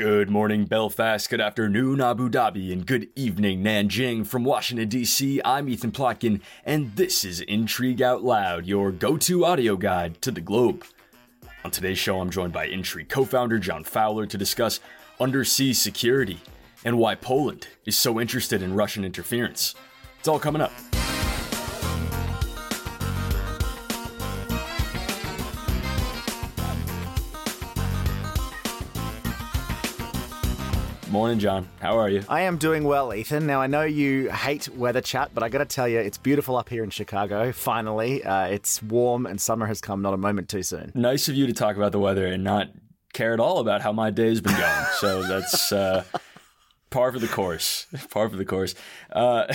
Good morning, Belfast. Good afternoon, Abu Dhabi, and good evening, Nanjing. From Washington, D.C., I'm Ethan Plotkin, and this is Intrigue Out Loud, your go to audio guide to the globe. On today's show, I'm joined by Intrigue co founder John Fowler to discuss undersea security and why Poland is so interested in Russian interference. It's all coming up. Morning, John. How are you? I am doing well, Ethan. Now, I know you hate weather chat, but I got to tell you, it's beautiful up here in Chicago. Finally, uh, it's warm and summer has come not a moment too soon. Nice of you to talk about the weather and not care at all about how my day's been going. so that's uh, par for the course. Par for the course. Uh,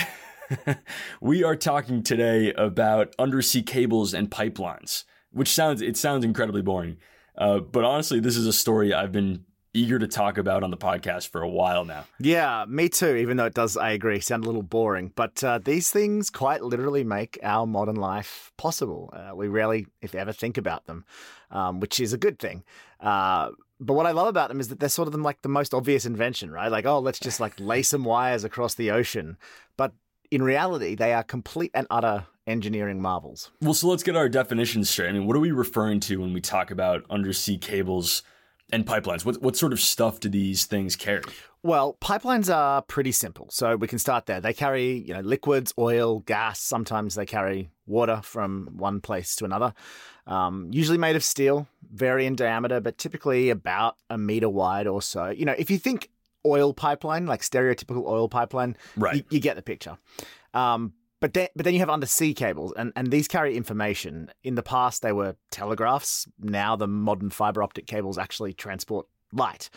we are talking today about undersea cables and pipelines, which sounds it sounds incredibly boring. Uh, but honestly, this is a story I've been eager to talk about on the podcast for a while now. Yeah, me too, even though it does, I agree, sound a little boring. But uh, these things quite literally make our modern life possible. Uh, we rarely, if ever, think about them, um, which is a good thing. Uh, but what I love about them is that they're sort of them like the most obvious invention, right? Like, oh, let's just like lay some wires across the ocean. But in reality, they are complete and utter engineering marvels. Well, so let's get our definitions straight. I mean, what are we referring to when we talk about undersea cables? And pipelines. What what sort of stuff do these things carry? Well, pipelines are pretty simple, so we can start there. They carry, you know, liquids, oil, gas. Sometimes they carry water from one place to another. Um, usually made of steel, vary in diameter, but typically about a meter wide or so. You know, if you think oil pipeline, like stereotypical oil pipeline, right. you, you get the picture. Um, but then, but then you have undersea cables, and, and these carry information. In the past, they were telegraphs. Now, the modern fiber optic cables actually transport light.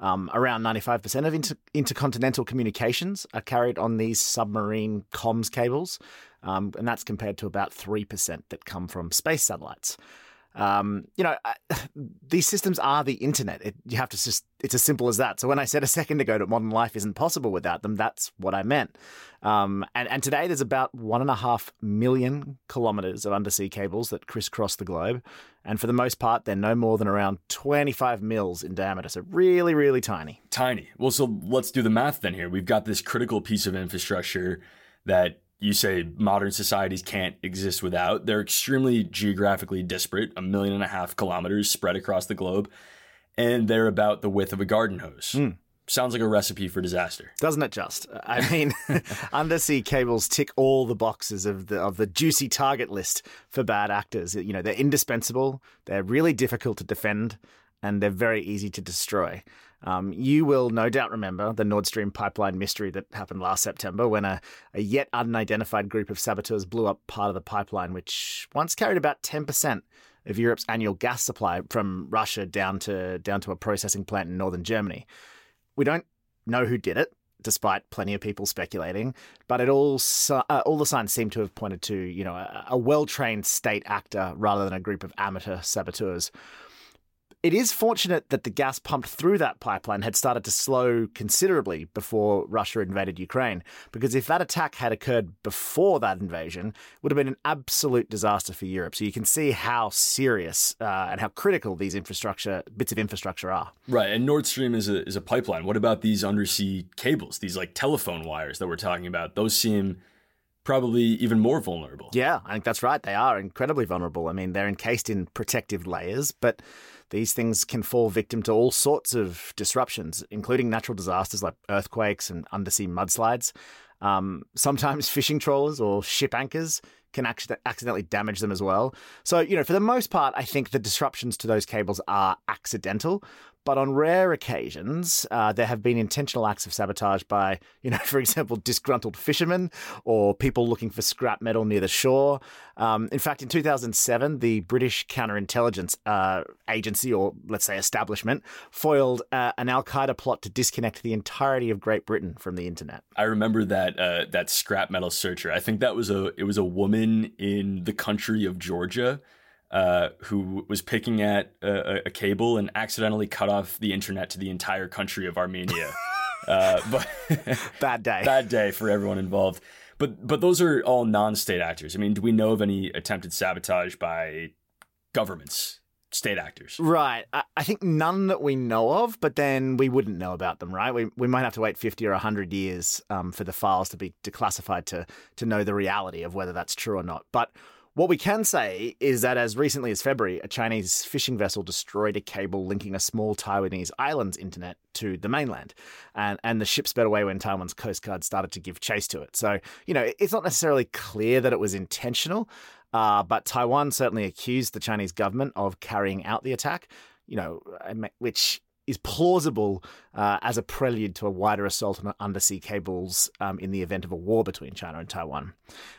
Um, around 95% of inter- intercontinental communications are carried on these submarine comms cables, um, and that's compared to about 3% that come from space satellites. Um, you know, these systems are the internet. It, you have to just, it's as simple as that. So when I said a second ago that modern life isn't possible without them, that's what I meant. Um, and, and today there's about one and a half million kilometers of undersea cables that crisscross the globe. And for the most part, they're no more than around 25 mils in diameter. So really, really tiny. Tiny. Well, so let's do the math then here. We've got this critical piece of infrastructure that you say modern societies can't exist without. They're extremely geographically disparate, a million and a half kilometers spread across the globe, and they're about the width of a garden hose. Mm. Sounds like a recipe for disaster. Doesn't it just? I mean, undersea cables tick all the boxes of the of the juicy target list for bad actors. You know, they're indispensable, they're really difficult to defend, and they're very easy to destroy. Um, you will no doubt remember the Nord Stream pipeline mystery that happened last September when a, a yet unidentified group of saboteurs blew up part of the pipeline, which once carried about 10% of Europe's annual gas supply from Russia down to, down to a processing plant in northern Germany. We don't know who did it, despite plenty of people speculating. But it all uh, all the signs seem to have pointed to you know a, a well trained state actor rather than a group of amateur saboteurs. It is fortunate that the gas pumped through that pipeline had started to slow considerably before Russia invaded Ukraine, because if that attack had occurred before that invasion, it would have been an absolute disaster for Europe. So you can see how serious uh, and how critical these infrastructure bits of infrastructure are. Right, and Nord Stream is a is a pipeline. What about these undersea cables? These like telephone wires that we're talking about? Those seem probably even more vulnerable. Yeah, I think that's right. They are incredibly vulnerable. I mean, they're encased in protective layers, but these things can fall victim to all sorts of disruptions, including natural disasters like earthquakes and undersea mudslides. Um, sometimes fishing trawlers or ship anchors can actually accidentally damage them as well. So, you know, for the most part, I think the disruptions to those cables are accidental. But on rare occasions, uh, there have been intentional acts of sabotage by, you know, for example, disgruntled fishermen or people looking for scrap metal near the shore. Um, in fact, in 2007, the British counterintelligence uh, agency, or let's say establishment, foiled uh, an Al Qaeda plot to disconnect the entirety of Great Britain from the internet. I remember that uh, that scrap metal searcher. I think that was a it was a woman in the country of Georgia uh, who was picking at a, a, cable and accidentally cut off the internet to the entire country of Armenia. uh, but bad day, bad day for everyone involved. But but those are all non-state actors. I mean, do we know of any attempted sabotage by governments state actors. Right. I, I think none that we know of, but then we wouldn't know about them, right? We, we might have to wait 50 or 100 years um, for the files to be declassified to, to know the reality of whether that's true or not. But what we can say is that as recently as February, a Chinese fishing vessel destroyed a cable linking a small Taiwanese island's internet to the mainland. And, and the ship sped away when Taiwan's Coast Guard started to give chase to it. So, you know, it's not necessarily clear that it was intentional, uh, but Taiwan certainly accused the Chinese government of carrying out the attack, you know, which is plausible uh, as a prelude to a wider assault on undersea cables um, in the event of a war between China and Taiwan.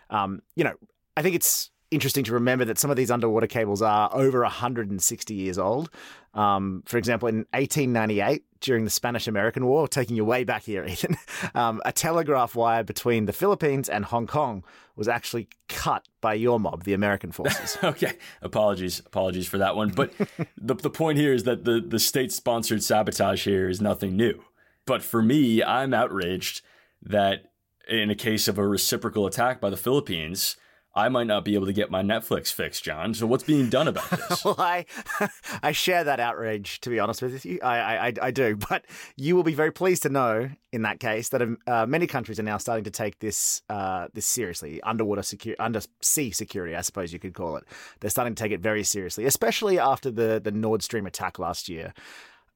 Um, you know, I think it's interesting to remember that some of these underwater cables are over 160 years old. Um, for example, in 1898, during the Spanish American War, taking you way back here, Ethan, um, a telegraph wire between the Philippines and Hong Kong was actually cut by your mob, the American forces. okay, apologies, apologies for that one. But the, the point here is that the, the state sponsored sabotage here is nothing new. But for me, I'm outraged that in a case of a reciprocal attack by the Philippines, I might not be able to get my Netflix fixed, John. So what's being done about this? well, I, I share that outrage. To be honest with you, I, I, I do. But you will be very pleased to know, in that case, that um, uh, many countries are now starting to take this uh, this seriously. Underwater security, undersea security, I suppose you could call it. They're starting to take it very seriously, especially after the the Nord Stream attack last year.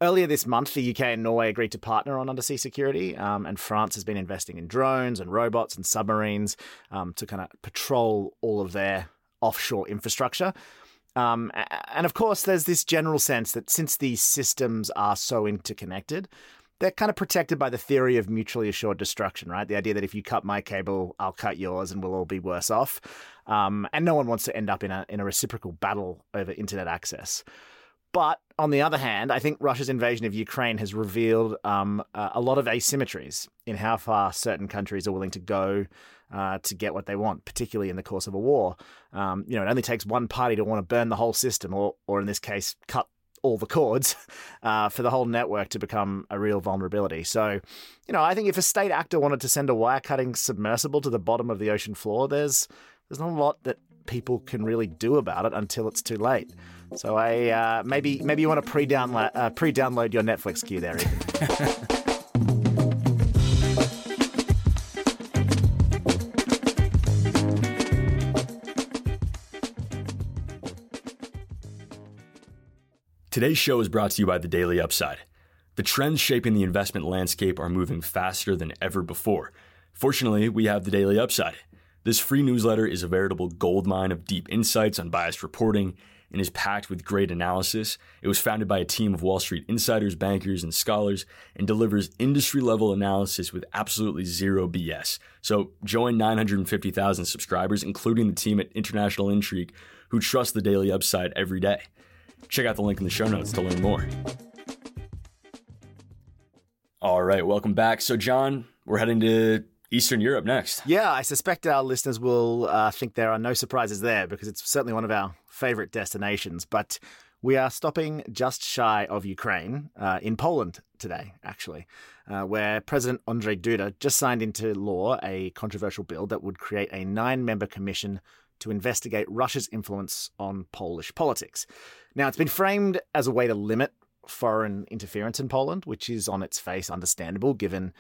Earlier this month, the UK and Norway agreed to partner on undersea security, um, and France has been investing in drones and robots and submarines um, to kind of patrol all of their offshore infrastructure. Um, and of course, there's this general sense that since these systems are so interconnected, they're kind of protected by the theory of mutually assured destruction, right? The idea that if you cut my cable, I'll cut yours, and we'll all be worse off. Um, and no one wants to end up in a in a reciprocal battle over internet access. But on the other hand, I think Russia's invasion of Ukraine has revealed um, a lot of asymmetries in how far certain countries are willing to go uh, to get what they want, particularly in the course of a war. Um, you know, it only takes one party to want to burn the whole system, or, or in this case, cut all the cords uh, for the whole network to become a real vulnerability. So, you know, I think if a state actor wanted to send a wire cutting submersible to the bottom of the ocean floor, there's there's not a lot that people can really do about it until it's too late. So I uh, maybe maybe you want to pre-download uh, pre-download your Netflix queue there. Today's show is brought to you by the Daily Upside. The trends shaping the investment landscape are moving faster than ever before. Fortunately, we have the Daily Upside. This free newsletter is a veritable goldmine of deep insights, unbiased reporting, and is packed with great analysis. It was founded by a team of Wall Street insiders, bankers, and scholars and delivers industry level analysis with absolutely zero BS. So join 950,000 subscribers, including the team at International Intrigue, who trust the daily upside every day. Check out the link in the show notes to learn more. All right, welcome back. So, John, we're heading to Eastern Europe next. Yeah, I suspect our listeners will uh, think there are no surprises there because it's certainly one of our favorite destinations. But we are stopping just shy of Ukraine uh, in Poland today, actually, uh, where President Andrzej Duda just signed into law a controversial bill that would create a nine member commission to investigate Russia's influence on Polish politics. Now, it's been framed as a way to limit foreign interference in Poland, which is on its face understandable given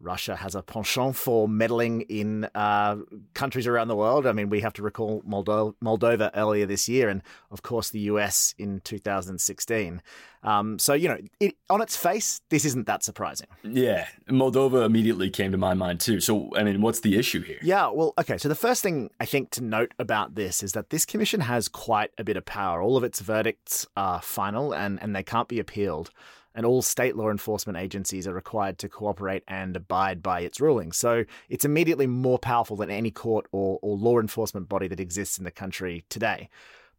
Russia has a penchant for meddling in uh, countries around the world. I mean, we have to recall Moldo- Moldova earlier this year, and of course, the US in 2016. Um, so, you know, it, on its face, this isn't that surprising. Yeah, Moldova immediately came to my mind too. So, I mean, what's the issue here? Yeah, well, okay. So, the first thing I think to note about this is that this commission has quite a bit of power. All of its verdicts are final and, and they can't be appealed and all state law enforcement agencies are required to cooperate and abide by its rulings. So it's immediately more powerful than any court or, or law enforcement body that exists in the country today.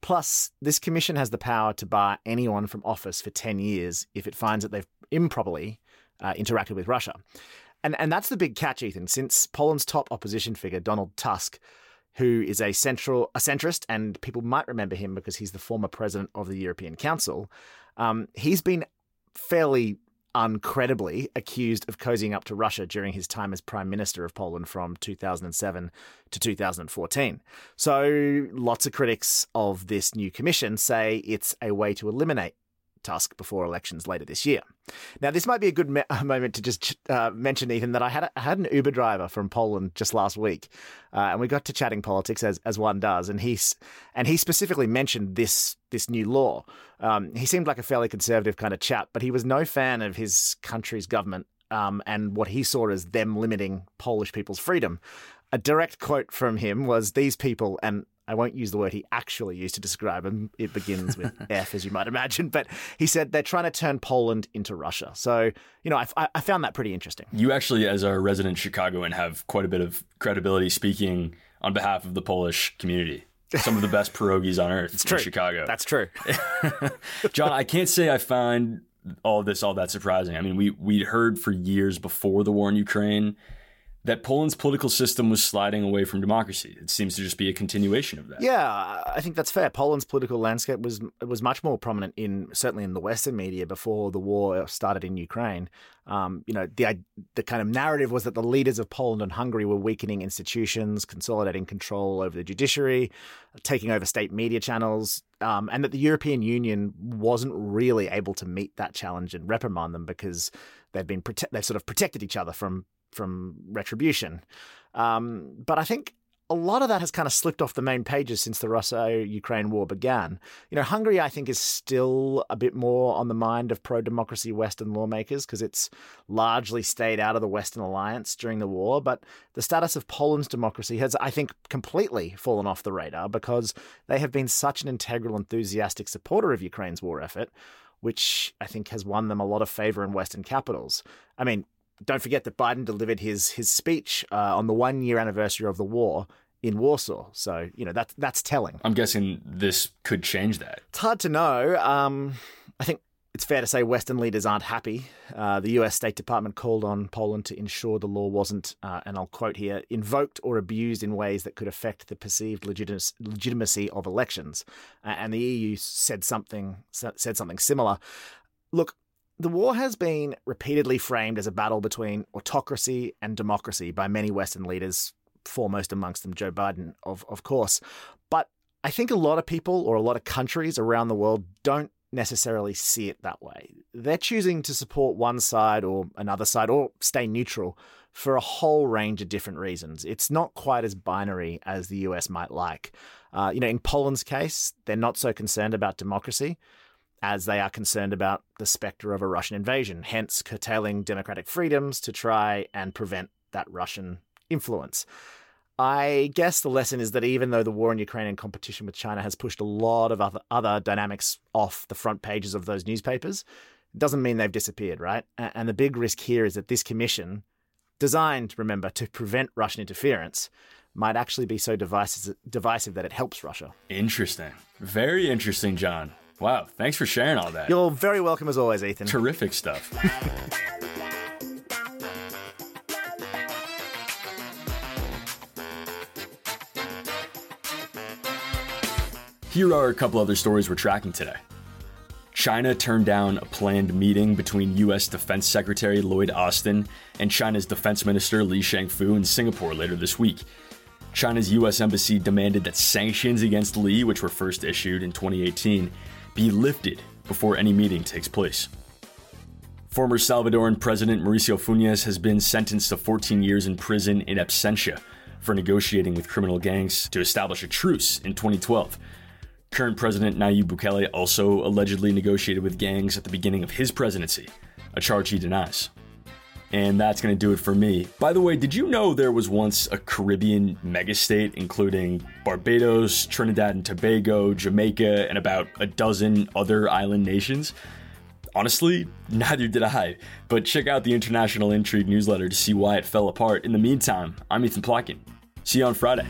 Plus, this commission has the power to bar anyone from office for 10 years if it finds that they've improperly uh, interacted with Russia. And, and that's the big catch, Ethan, since Poland's top opposition figure, Donald Tusk, who is a central a centrist, and people might remember him because he's the former president of the European Council. Um, he's been fairly uncredibly accused of cozying up to Russia during his time as Prime Minister of Poland from 2007 to 2014. So lots of critics of this new commission say it's a way to eliminate Tusk before elections later this year. Now, this might be a good me- moment to just uh, mention, Ethan, that I had a, I had an Uber driver from Poland just last week, uh, and we got to chatting politics as as one does, and he's and he specifically mentioned this this new law. Um, he seemed like a fairly conservative kind of chap, but he was no fan of his country's government um, and what he saw as them limiting Polish people's freedom. A direct quote from him was, "These people," and I won't use the word he actually used to describe him. It begins with F, as you might imagine. But he said they're trying to turn Poland into Russia. So, you know, I, I found that pretty interesting. You actually, as a resident Chicagoan, have quite a bit of credibility speaking on behalf of the Polish community. Some of the best pierogies on earth it's in true. Chicago. That's true. John, I can't say I find all of this all that surprising. I mean, we we'd heard for years before the war in Ukraine that Poland's political system was sliding away from democracy. It seems to just be a continuation of that. Yeah, I think that's fair. Poland's political landscape was was much more prominent in certainly in the Western media before the war started in Ukraine. Um, you know, the the kind of narrative was that the leaders of Poland and Hungary were weakening institutions, consolidating control over the judiciary, taking over state media channels, um, and that the European Union wasn't really able to meet that challenge and reprimand them because they've been prote- they've sort of protected each other from from retribution. Um, but I think a lot of that has kind of slipped off the main pages since the Russo-Ukraine war began. You know, Hungary, I think, is still a bit more on the mind of pro-democracy Western lawmakers because it's largely stayed out of the Western alliance during the war. But the status of Poland's democracy has, I think, completely fallen off the radar because they have been such an integral, enthusiastic supporter of Ukraine's war effort, which I think has won them a lot of favor in Western capitals. I mean, don't forget that Biden delivered his his speech uh, on the one year anniversary of the war in Warsaw. So you know that's that's telling. I'm guessing this could change that. It's hard to know. Um, I think it's fair to say Western leaders aren't happy. Uh, the U.S. State Department called on Poland to ensure the law wasn't, uh, and I'll quote here, invoked or abused in ways that could affect the perceived legitimacy of elections. Uh, and the EU said something said something similar. Look, the war has been repeatedly framed as a battle between autocracy and democracy by many Western leaders, foremost amongst them Joe Biden, of, of course. But I think a lot of people or a lot of countries around the world don't necessarily see it that way. They're choosing to support one side or another side or stay neutral for a whole range of different reasons. It's not quite as binary as the US might like. Uh, you know, in Poland's case, they're not so concerned about democracy as they are concerned about the specter of a Russian invasion, hence curtailing democratic freedoms to try and prevent that Russian influence. I guess the lesson is that even though the war in Ukraine and competition with China has pushed a lot of other, other dynamics off the front pages of those newspapers, it doesn't mean they've disappeared, right? And the big risk here is that this commission, designed, remember, to prevent Russian interference, might actually be so divisive, divisive that it helps Russia. Interesting. Very interesting, John. Wow, thanks for sharing all that. You're very welcome as always, Ethan. Terrific stuff. Here are a couple other stories we're tracking today. China turned down a planned meeting between U.S. Defense Secretary Lloyd Austin and China's Defense Minister Li Shangfu in Singapore later this week. China's U.S. Embassy demanded that sanctions against Li, which were first issued in 2018, be lifted before any meeting takes place. Former Salvadoran President Mauricio Funes has been sentenced to 14 years in prison in absentia for negotiating with criminal gangs to establish a truce in 2012. Current President Nayib Bukele also allegedly negotiated with gangs at the beginning of his presidency, a charge he denies. And that's going to do it for me. By the way, did you know there was once a Caribbean megastate, including Barbados, Trinidad and Tobago, Jamaica, and about a dozen other island nations? Honestly, neither did I. But check out the International Intrigue newsletter to see why it fell apart. In the meantime, I'm Ethan Plotkin. See you on Friday.